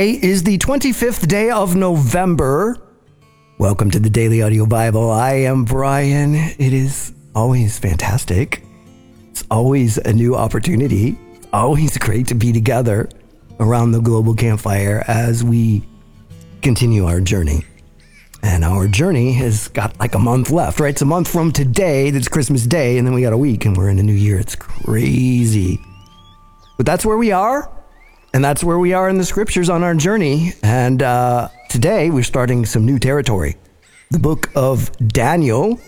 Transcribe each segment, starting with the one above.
It is the 25th day of November. Welcome to the Daily Audio Bible. I am Brian. It is always fantastic. It's always a new opportunity. Always great to be together around the global campfire as we continue our journey. And our journey has got like a month left, right? It's a month from today, that's Christmas Day, and then we got a week and we're in a new year. It's crazy. But that's where we are. And that's where we are in the scriptures on our journey. And uh, today we're starting some new territory. The book of Daniel,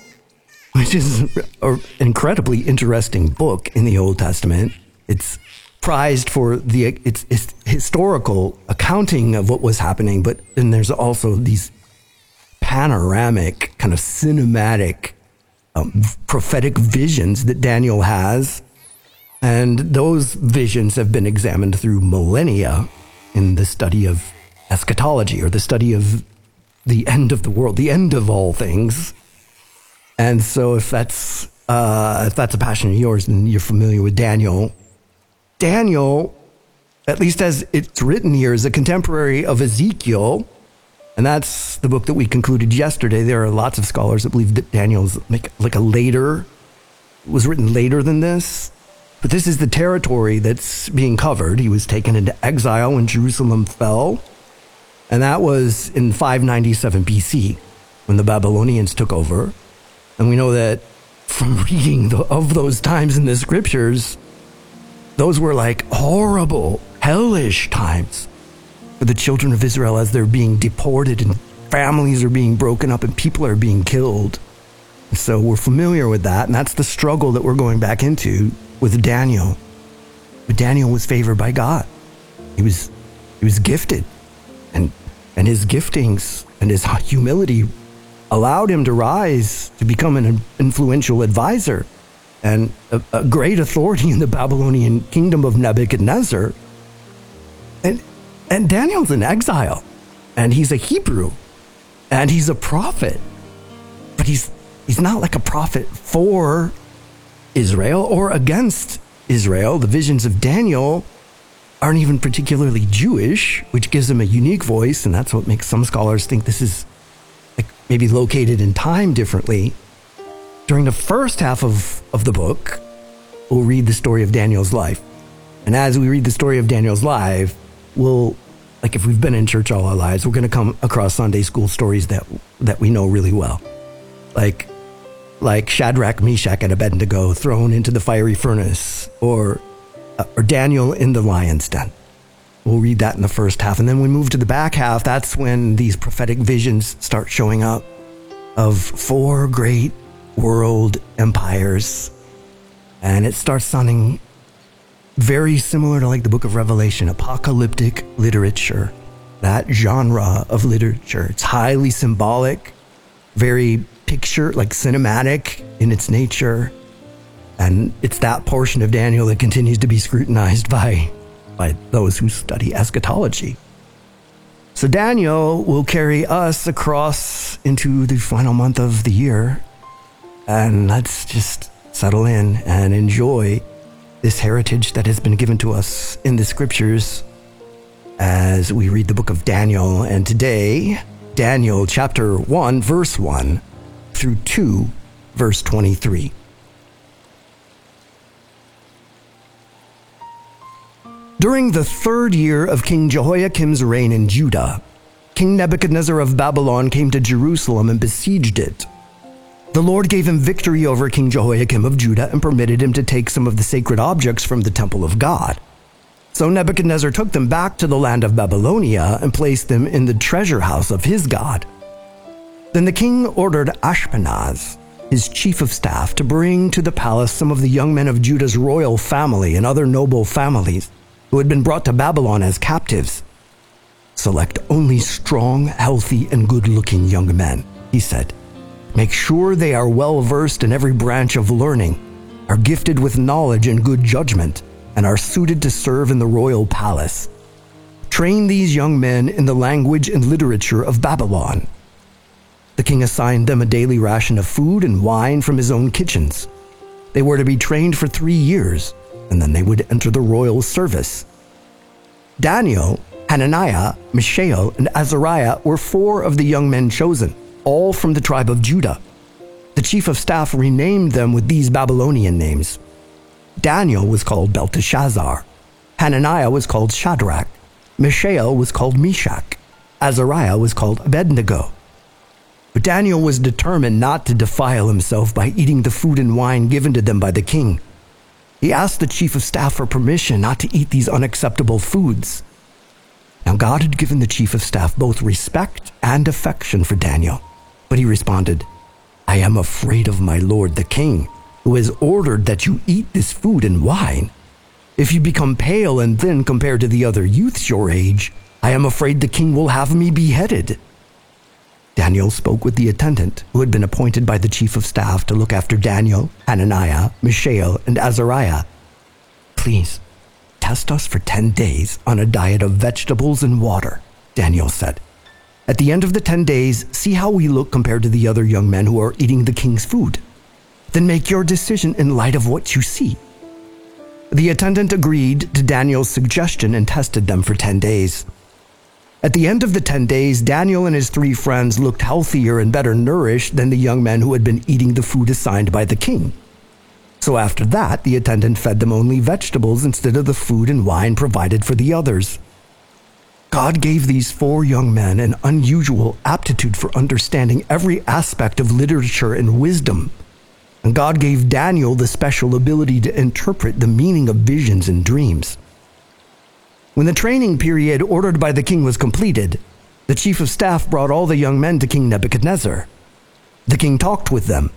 which is an incredibly interesting book in the Old Testament. It's prized for the its, its historical accounting of what was happening, but then there's also these panoramic, kind of cinematic, um, prophetic visions that Daniel has and those visions have been examined through millennia in the study of eschatology or the study of the end of the world, the end of all things. And so, if that's uh, if that's a passion of yours, and you're familiar with Daniel, Daniel, at least as it's written here, is a contemporary of Ezekiel, and that's the book that we concluded yesterday. There are lots of scholars that believe that Daniel's like like a later was written later than this. But this is the territory that's being covered. He was taken into exile when Jerusalem fell. And that was in 597 BC when the Babylonians took over. And we know that from reading the, of those times in the scriptures, those were like horrible, hellish times for the children of Israel as they're being deported and families are being broken up and people are being killed. So we're familiar with that. And that's the struggle that we're going back into with Daniel. But Daniel was favored by God. He was he was gifted. And and his giftings and his humility allowed him to rise to become an influential advisor and a, a great authority in the Babylonian kingdom of Nebuchadnezzar. And and Daniel's in exile and he's a Hebrew and he's a prophet. But he's he's not like a prophet for Israel or against Israel. The visions of Daniel aren't even particularly Jewish, which gives him a unique voice, and that's what makes some scholars think this is like maybe located in time differently. During the first half of, of the book, we'll read the story of Daniel's life. And as we read the story of Daniel's life, we'll like if we've been in church all our lives, we're going to come across Sunday school stories that that we know really well. Like like Shadrach, Meshach, and Abednego thrown into the fiery furnace, or, uh, or Daniel in the lion's den. We'll read that in the first half. And then we move to the back half. That's when these prophetic visions start showing up of four great world empires. And it starts sounding very similar to like the book of Revelation, apocalyptic literature, that genre of literature. It's highly symbolic, very picture, like cinematic in its nature. And it's that portion of Daniel that continues to be scrutinized by, by those who study eschatology. So Daniel will carry us across into the final month of the year. And let's just settle in and enjoy this heritage that has been given to us in the scriptures as we read the book of Daniel. And today, Daniel chapter 1, verse 1 through 2, verse 23. During the third year of King Jehoiakim's reign in Judah, King Nebuchadnezzar of Babylon came to Jerusalem and besieged it. The Lord gave him victory over King Jehoiakim of Judah and permitted him to take some of the sacred objects from the temple of God. So Nebuchadnezzar took them back to the land of Babylonia and placed them in the treasure house of his God. Then the king ordered Ashpenaz, his chief of staff, to bring to the palace some of the young men of Judah's royal family and other noble families who had been brought to Babylon as captives. Select only strong, healthy, and good looking young men, he said. Make sure they are well versed in every branch of learning, are gifted with knowledge and good judgment, and are suited to serve in the royal palace. Train these young men in the language and literature of Babylon the king assigned them a daily ration of food and wine from his own kitchens. They were to be trained for three years, and then they would enter the royal service. Daniel Hananiah, Mishael, and Azariah were four of the young men chosen, all from the tribe of Judah. The chief of staff renamed them with these Babylonian names. Daniel was called Belteshazzar. Hananiah was called Shadrach. Mishael was called Meshach. Azariah was called Abednego. But Daniel was determined not to defile himself by eating the food and wine given to them by the king. He asked the chief of staff for permission not to eat these unacceptable foods. Now, God had given the chief of staff both respect and affection for Daniel, but he responded, I am afraid of my lord the king, who has ordered that you eat this food and wine. If you become pale and thin compared to the other youths your age, I am afraid the king will have me beheaded. Daniel spoke with the attendant who had been appointed by the chief of staff to look after Daniel, Hananiah, Mishael, and Azariah. Please, test us for 10 days on a diet of vegetables and water, Daniel said. At the end of the 10 days, see how we look compared to the other young men who are eating the king's food. Then make your decision in light of what you see. The attendant agreed to Daniel's suggestion and tested them for 10 days. At the end of the 10 days, Daniel and his three friends looked healthier and better nourished than the young men who had been eating the food assigned by the king. So after that, the attendant fed them only vegetables instead of the food and wine provided for the others. God gave these four young men an unusual aptitude for understanding every aspect of literature and wisdom. And God gave Daniel the special ability to interpret the meaning of visions and dreams. When the training period ordered by the king was completed, the chief of staff brought all the young men to King Nebuchadnezzar. The king talked with them,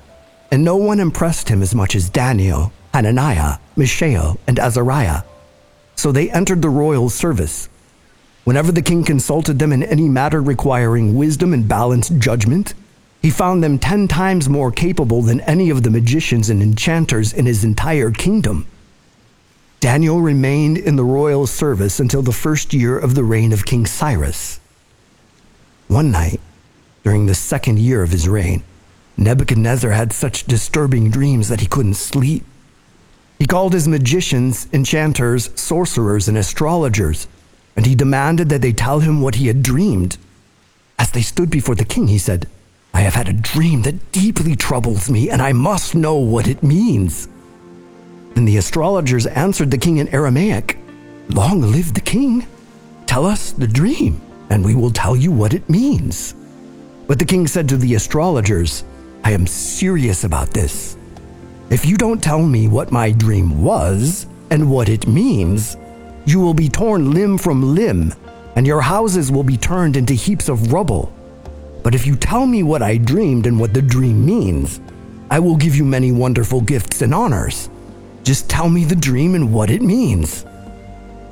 and no one impressed him as much as Daniel, Hananiah, Mishael, and Azariah. So they entered the royal service. Whenever the king consulted them in any matter requiring wisdom and balanced judgment, he found them ten times more capable than any of the magicians and enchanters in his entire kingdom. Daniel remained in the royal service until the first year of the reign of King Cyrus. One night, during the second year of his reign, Nebuchadnezzar had such disturbing dreams that he couldn't sleep. He called his magicians, enchanters, sorcerers, and astrologers, and he demanded that they tell him what he had dreamed. As they stood before the king, he said, I have had a dream that deeply troubles me, and I must know what it means. And the astrologers answered the king in Aramaic Long live the king! Tell us the dream, and we will tell you what it means. But the king said to the astrologers, I am serious about this. If you don't tell me what my dream was and what it means, you will be torn limb from limb, and your houses will be turned into heaps of rubble. But if you tell me what I dreamed and what the dream means, I will give you many wonderful gifts and honors. Just tell me the dream and what it means.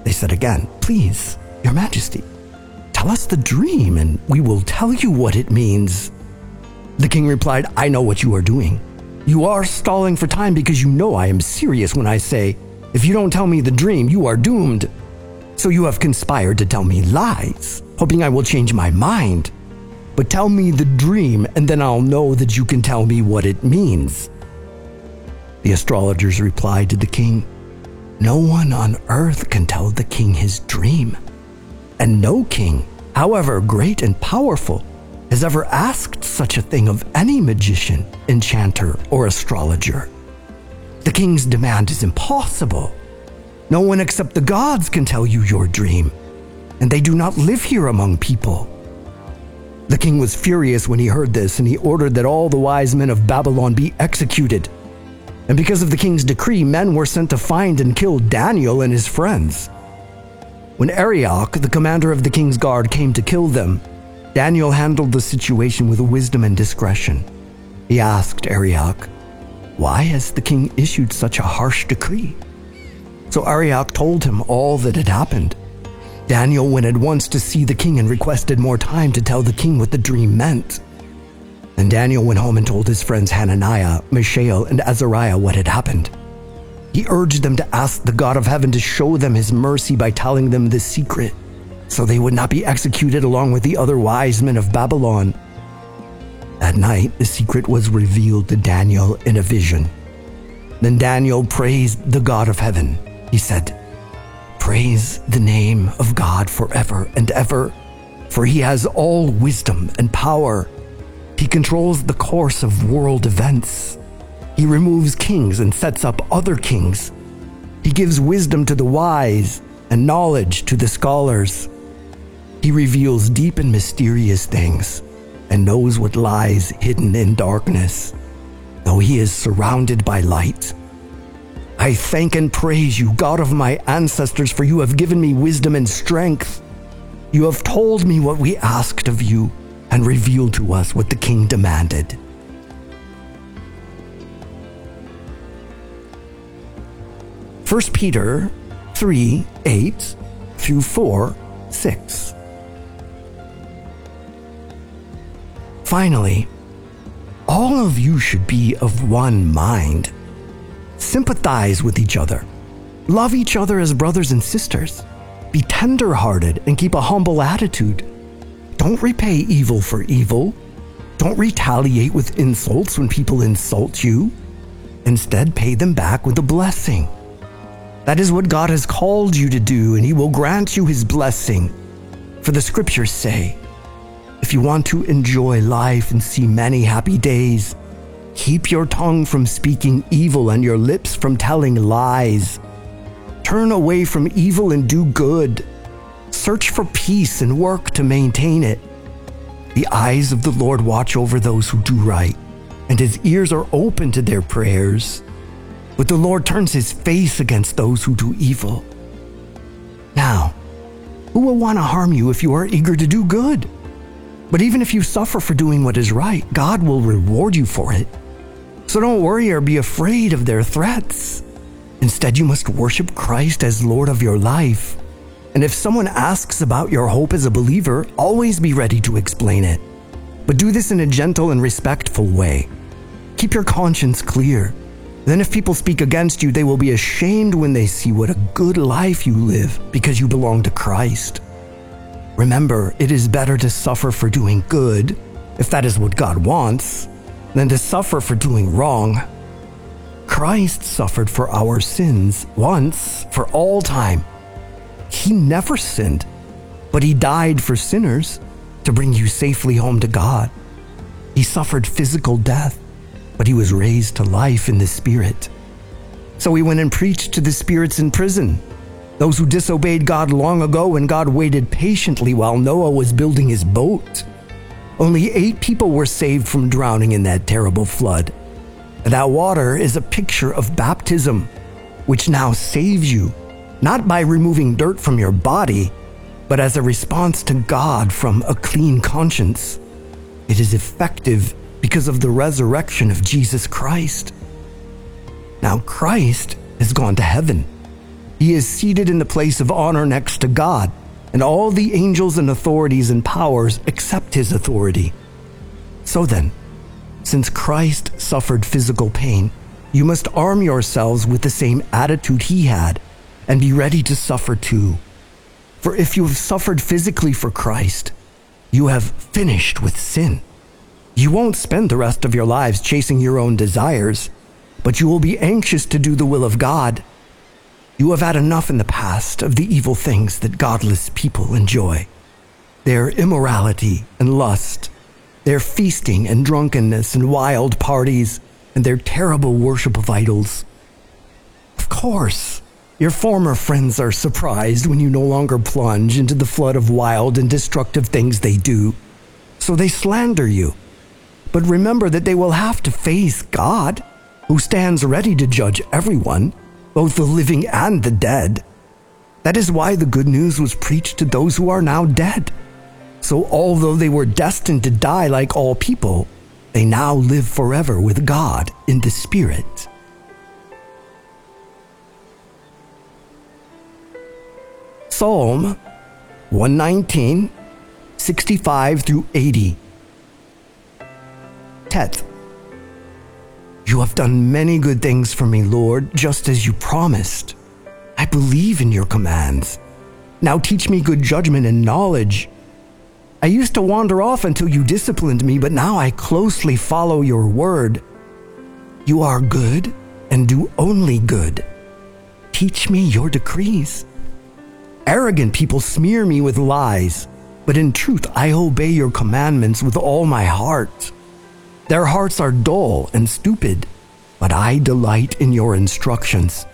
They said again, Please, Your Majesty, tell us the dream and we will tell you what it means. The king replied, I know what you are doing. You are stalling for time because you know I am serious when I say, if you don't tell me the dream, you are doomed. So you have conspired to tell me lies, hoping I will change my mind. But tell me the dream, and then I'll know that you can tell me what it means. The astrologers replied to the king, No one on earth can tell the king his dream. And no king, however great and powerful, has ever asked such a thing of any magician, enchanter, or astrologer. The king's demand is impossible. No one except the gods can tell you your dream, and they do not live here among people. The king was furious when he heard this, and he ordered that all the wise men of Babylon be executed and because of the king's decree, men were sent to find and kill Daniel and his friends. When Arioch, the commander of the king's guard, came to kill them, Daniel handled the situation with wisdom and discretion. He asked Arioch, Why has the king issued such a harsh decree? So Arioch told him all that had happened. Daniel went at once to see the king and requested more time to tell the king what the dream meant. Then Daniel went home and told his friends Hananiah, Mishael, and Azariah what had happened. He urged them to ask the God of heaven to show them his mercy by telling them the secret, so they would not be executed along with the other wise men of Babylon. That night, the secret was revealed to Daniel in a vision. Then Daniel praised the God of heaven. He said, Praise the name of God forever and ever, for he has all wisdom and power. He controls the course of world events. He removes kings and sets up other kings. He gives wisdom to the wise and knowledge to the scholars. He reveals deep and mysterious things and knows what lies hidden in darkness, though he is surrounded by light. I thank and praise you, God of my ancestors, for you have given me wisdom and strength. You have told me what we asked of you and revealed to us what the king demanded. First Peter 3 8 through 4 6. Finally, all of you should be of one mind. Sympathize with each other. Love each other as brothers and sisters. Be tender hearted and keep a humble attitude. Don't repay evil for evil. Don't retaliate with insults when people insult you. Instead, pay them back with a blessing. That is what God has called you to do, and He will grant you His blessing. For the scriptures say, if you want to enjoy life and see many happy days, keep your tongue from speaking evil and your lips from telling lies. Turn away from evil and do good. Search for peace and work to maintain it. The eyes of the Lord watch over those who do right, and his ears are open to their prayers. But the Lord turns his face against those who do evil. Now, who will want to harm you if you are eager to do good? But even if you suffer for doing what is right, God will reward you for it. So don't worry or be afraid of their threats. Instead, you must worship Christ as Lord of your life. And if someone asks about your hope as a believer, always be ready to explain it. But do this in a gentle and respectful way. Keep your conscience clear. Then, if people speak against you, they will be ashamed when they see what a good life you live because you belong to Christ. Remember, it is better to suffer for doing good, if that is what God wants, than to suffer for doing wrong. Christ suffered for our sins once for all time. He never sinned, but he died for sinners to bring you safely home to God. He suffered physical death, but he was raised to life in the Spirit. So he went and preached to the spirits in prison those who disobeyed God long ago when God waited patiently while Noah was building his boat. Only eight people were saved from drowning in that terrible flood. That water is a picture of baptism, which now saves you, not by removing dirt from your body, but as a response to God from a clean conscience. It is effective because of the resurrection of Jesus Christ. Now, Christ has gone to heaven. He is seated in the place of honor next to God, and all the angels and authorities and powers accept his authority. So then, since Christ suffered physical pain, you must arm yourselves with the same attitude he had and be ready to suffer too. For if you have suffered physically for Christ, you have finished with sin. You won't spend the rest of your lives chasing your own desires, but you will be anxious to do the will of God you have had enough in the past of the evil things that godless people enjoy their immorality and lust, their feasting and drunkenness and wild parties, and their terrible worship of idols. Of course, your former friends are surprised when you no longer plunge into the flood of wild and destructive things they do, so they slander you. But remember that they will have to face God, who stands ready to judge everyone both the living and the dead. That is why the good news was preached to those who are now dead. So, although they were destined to die like all people, they now live forever with God in the Spirit. Psalm 119, 65 through 80. Tet. You have done many good things for me, Lord, just as you promised. I believe in your commands. Now teach me good judgment and knowledge. I used to wander off until you disciplined me, but now I closely follow your word. You are good and do only good. Teach me your decrees. Arrogant people smear me with lies, but in truth, I obey your commandments with all my heart. Their hearts are dull and stupid, but I delight in your instructions.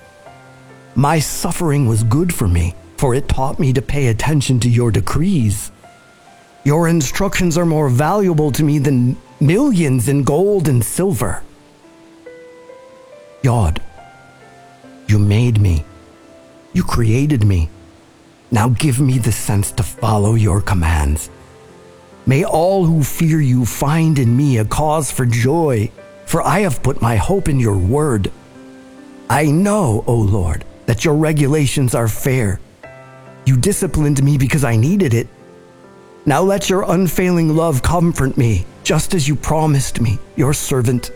My suffering was good for me, for it taught me to pay attention to your decrees. Your instructions are more valuable to me than millions in gold and silver. God, you made me. You created me. Now give me the sense to follow your commands. May all who fear you find in me a cause for joy, for I have put my hope in your word. I know, O Lord, that your regulations are fair. You disciplined me because I needed it. Now let your unfailing love comfort me, just as you promised me, your servant.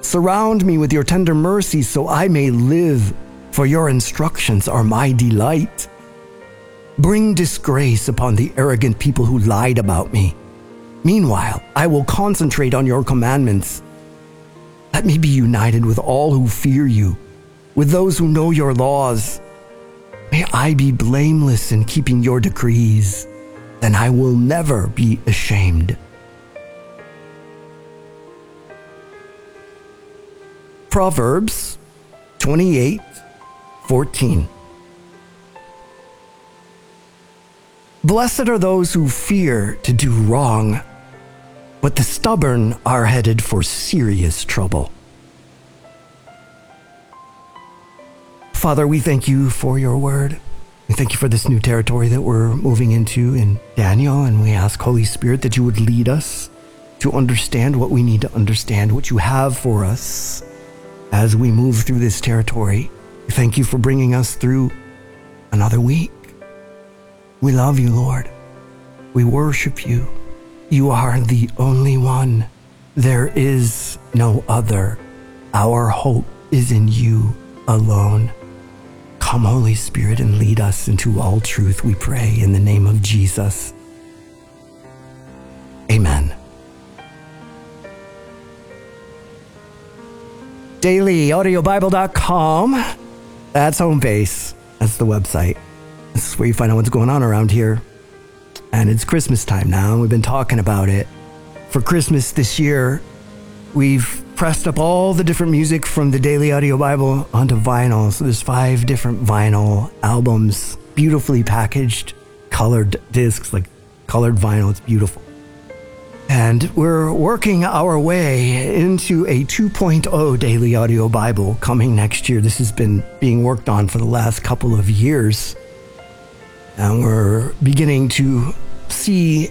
Surround me with your tender mercies so I may live, for your instructions are my delight. Bring disgrace upon the arrogant people who lied about me. Meanwhile, I will concentrate on your commandments. Let me be united with all who fear you, with those who know your laws. May I be blameless in keeping your decrees, then I will never be ashamed. Proverbs 28 14. Blessed are those who fear to do wrong, but the stubborn are headed for serious trouble. Father, we thank you for your word. We thank you for this new territory that we're moving into in Daniel, and we ask, Holy Spirit, that you would lead us to understand what we need to understand, what you have for us as we move through this territory. We thank you for bringing us through another week. We love you, Lord. We worship you. You are the only one. There is no other. Our hope is in you alone. Come, Holy Spirit, and lead us into all truth, we pray, in the name of Jesus. Amen. DailyAudioBible.com. That's home base. That's the website. This is where you find out what's going on around here. And it's Christmas time now, and we've been talking about it. For Christmas this year, we've pressed up all the different music from the Daily Audio Bible onto vinyl. So there's five different vinyl albums, beautifully packaged, colored discs, like colored vinyl. It's beautiful. And we're working our way into a 2.0 Daily Audio Bible coming next year. This has been being worked on for the last couple of years. And we're beginning to see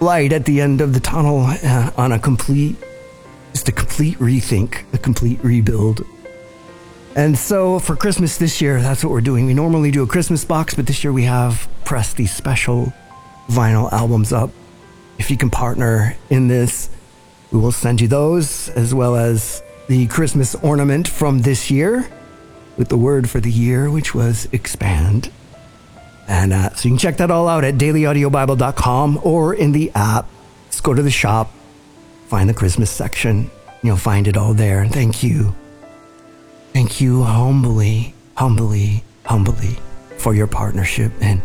light at the end of the tunnel uh, on a complete, just a complete rethink, a complete rebuild. And so for Christmas this year, that's what we're doing. We normally do a Christmas box, but this year we have pressed these special vinyl albums up. If you can partner in this, we will send you those as well as the Christmas ornament from this year with the word for the year, which was expand. And uh, so you can check that all out at dailyaudiobible.com or in the app. Just go to the shop, find the Christmas section. You'll find it all there. Thank you. Thank you humbly, humbly, humbly for your partnership and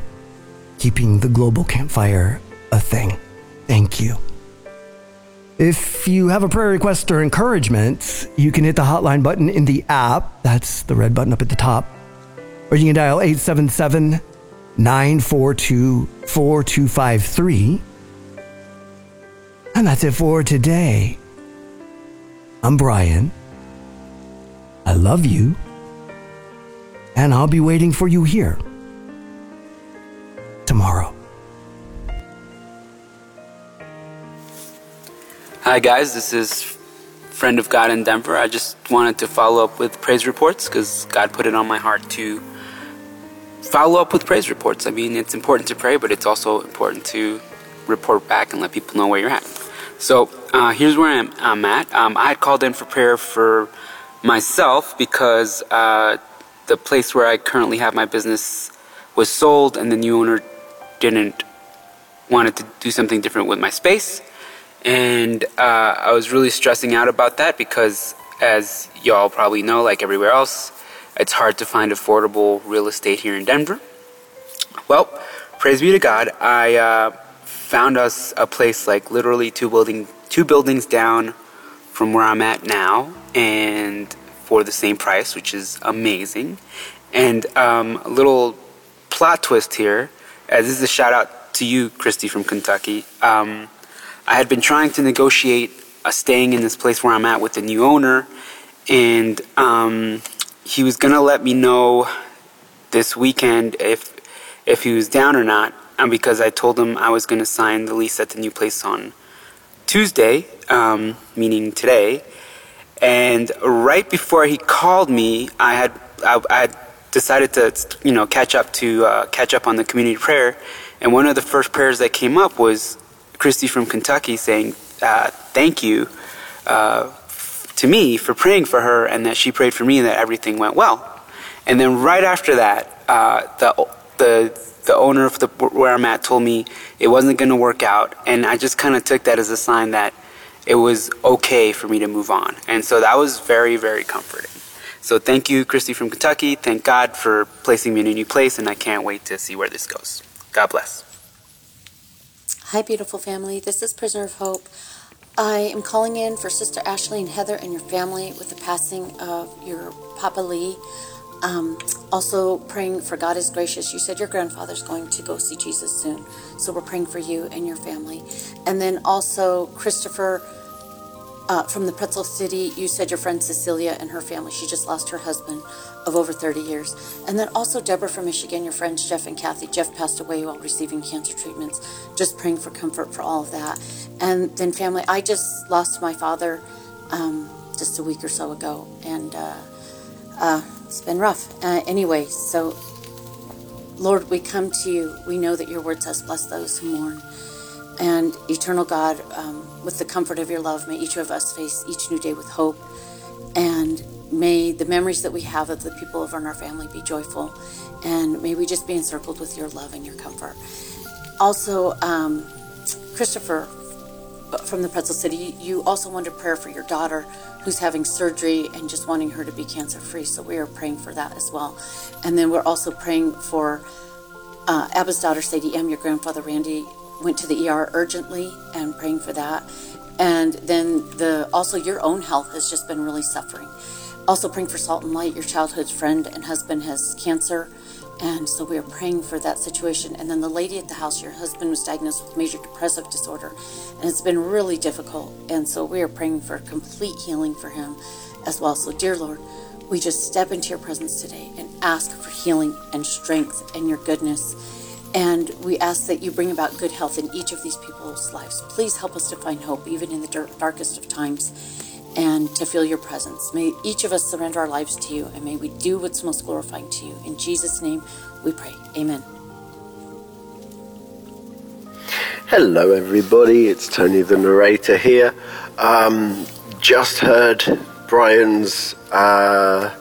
keeping the global campfire a thing. Thank you. If you have a prayer request or encouragement, you can hit the hotline button in the app. That's the red button up at the top. Or you can dial 877 942 4253. And that's it for today. I'm Brian. I love you. And I'll be waiting for you here tomorrow. Hi, guys. This is Friend of God in Denver. I just wanted to follow up with praise reports because God put it on my heart to follow up with praise reports. I mean, it's important to pray, but it's also important to report back and let people know where you're at. So uh, here's where I'm, I'm at. Um, I had called in for prayer for myself because uh, the place where I currently have my business was sold, and the new owner didn't wanted to do something different with my space, and uh, I was really stressing out about that because, as y'all probably know, like everywhere else, it's hard to find affordable real estate here in Denver. Well, praise be to God. I uh, found us a place like literally two building two buildings down from where I'm at now, and for the same price, which is amazing. And um, a little plot twist here, as this is a shout out to you, Christy from Kentucky. Um, I had been trying to negotiate a staying in this place where I'm at with the new owner, and um, he was gonna let me know this weekend if if he was down or not. And because I told him I was gonna sign the lease at the new place on Tuesday, um, meaning today. And right before he called me, I had I, I had decided to you know catch up to uh, catch up on the community prayer, and one of the first prayers that came up was Christy from Kentucky saying uh, thank you uh, to me for praying for her, and that she prayed for me, and that everything went well. And then right after that, uh, the the the owner of the where I'm at told me it wasn't going to work out, and I just kind of took that as a sign that it was okay for me to move on, and so that was very very comforting. So thank you, Christy from Kentucky. Thank God for placing me in a new place, and I can't wait to see where this goes. God bless. Hi, beautiful family. This is Prisoner of Hope. I am calling in for Sister Ashley and Heather and your family with the passing of your Papa Lee. Um, also praying for God is gracious. You said your grandfather's going to go see Jesus soon, so we're praying for you and your family. And then also Christopher uh, from the Pretzel City. You said your friend Cecilia and her family. She just lost her husband of over 30 years. And then also Deborah from Michigan, your friends Jeff and Kathy. Jeff passed away while receiving cancer treatments. Just praying for comfort for all of that. And then family, I just lost my father um, just a week or so ago, and uh, uh, it's been rough. Uh, anyway, so Lord, we come to you. We know that your word says, "Bless those who mourn." And eternal God, um, with the comfort of your love, may each of us face each new day with hope and May the memories that we have of the people of our family be joyful, and may we just be encircled with your love and your comfort. Also, um, Christopher from the Pretzel City, you also wanted prayer for your daughter who's having surgery and just wanting her to be cancer free. So we are praying for that as well. And then we're also praying for uh, Abba's daughter, Sadie M. Your grandfather, Randy, went to the ER urgently and praying for that. And then the also your own health has just been really suffering. Also praying for Salt and Light, your childhood friend and husband has cancer. And so we are praying for that situation. And then the lady at the house, your husband was diagnosed with major depressive disorder. And it's been really difficult. And so we are praying for complete healing for him as well. So, dear Lord, we just step into your presence today and ask for healing and strength and your goodness. And we ask that you bring about good health in each of these people's lives. Please help us to find hope, even in the darkest of times and to feel your presence. May each of us surrender our lives to you, and may we do what's most glorifying to you. In Jesus' name we pray. Amen. Hello, everybody. It's Tony the narrator here. Um, just heard Brian's uh,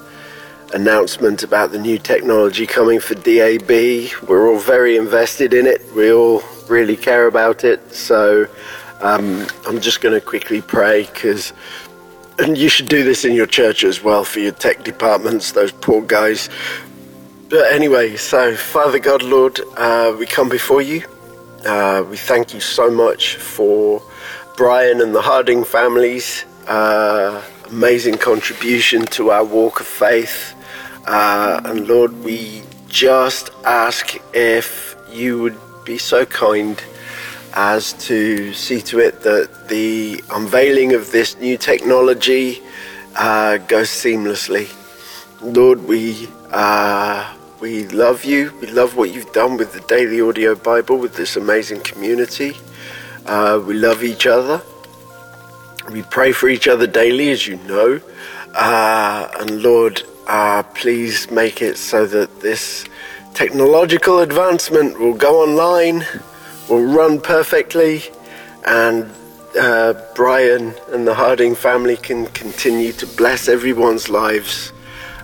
announcement about the new technology coming for DAB. We're all very invested in it. We all really care about it. So um, I'm just going to quickly pray because and you should do this in your church as well for your tech departments, those poor guys. But anyway, so Father God, Lord, uh, we come before you. Uh, we thank you so much for Brian and the Hardin families. Uh, amazing contribution to our walk of faith. Uh, and Lord, we just ask if you would be so kind as to see to it that the unveiling of this new technology uh, goes seamlessly. Lord, we uh, we love you. We love what you've done with the Daily Audio Bible, with this amazing community. Uh, we love each other. We pray for each other daily, as you know. Uh, and Lord, uh, please make it so that this technological advancement will go online will run perfectly, and uh, Brian and the Hardin family can continue to bless everyone's lives.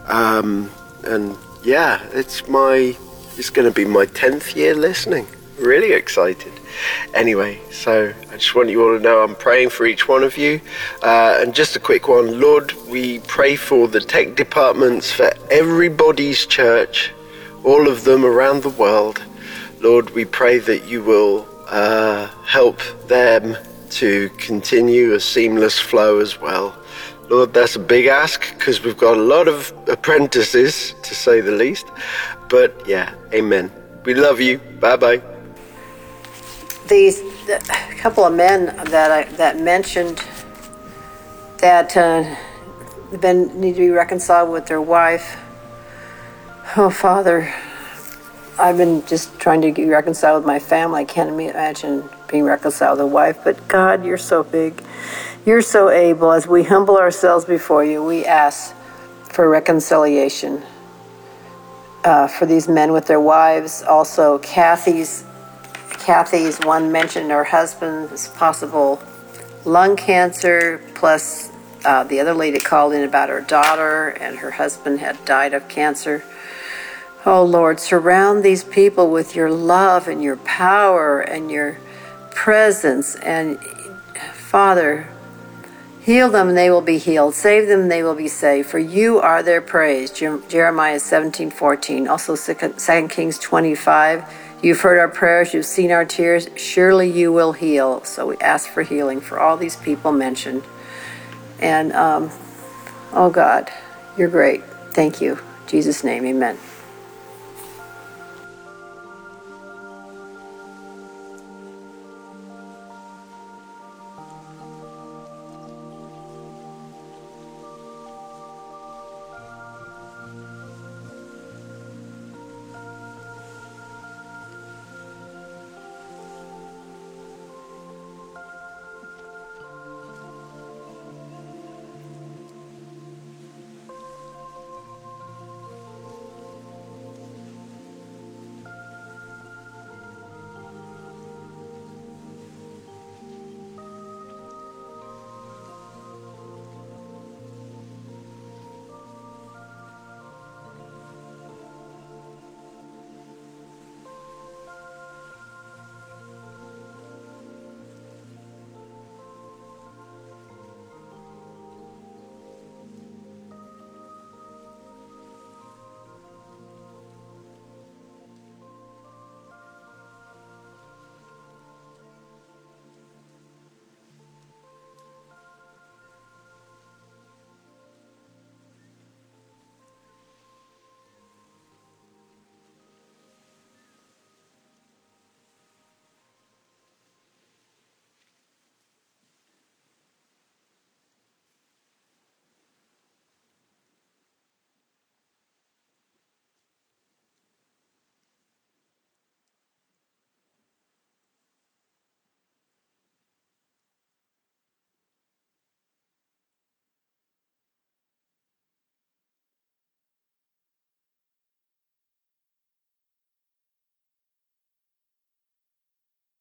Um, and yeah, it's my it's going to be my tenth year listening. Really excited. Anyway, so I just want you all to know I'm praying for each one of you. Uh, and just a quick one Lord, we pray for the tech departments for everybody's church, all of them around the world Lord, we pray that you will uh, help them to continue a seamless flow as well. Lord, that's a big ask because we've got a lot of apprentices, to say the least. But yeah, amen. We love you. Bye bye. These a couple of men that I, that mentioned that uh, been need to be reconciled with their wife. Oh, Father, I've been just trying to get reconciled with my family. I can't imagine being reconciled with a wife, but God, you're so big. You're so able. As we humble ourselves before you, we ask for reconciliation uh, for these men with their wives. Also, Kathy's Kathy's one mentioned her husband's possible lung cancer, plus uh, the other lady called in about her daughter and her husband had died of cancer. Oh Lord, surround these people with your love and your power and your presence. And Father, heal them and they will be healed. Save them they will be saved. For you are their praise. Jeremiah 17 14. Also 2 Kings 25. You've heard our prayers, you've seen our tears. Surely you will heal. So we ask for healing for all these people mentioned. And um, oh God, you're great. Thank you. In Jesus' name, amen.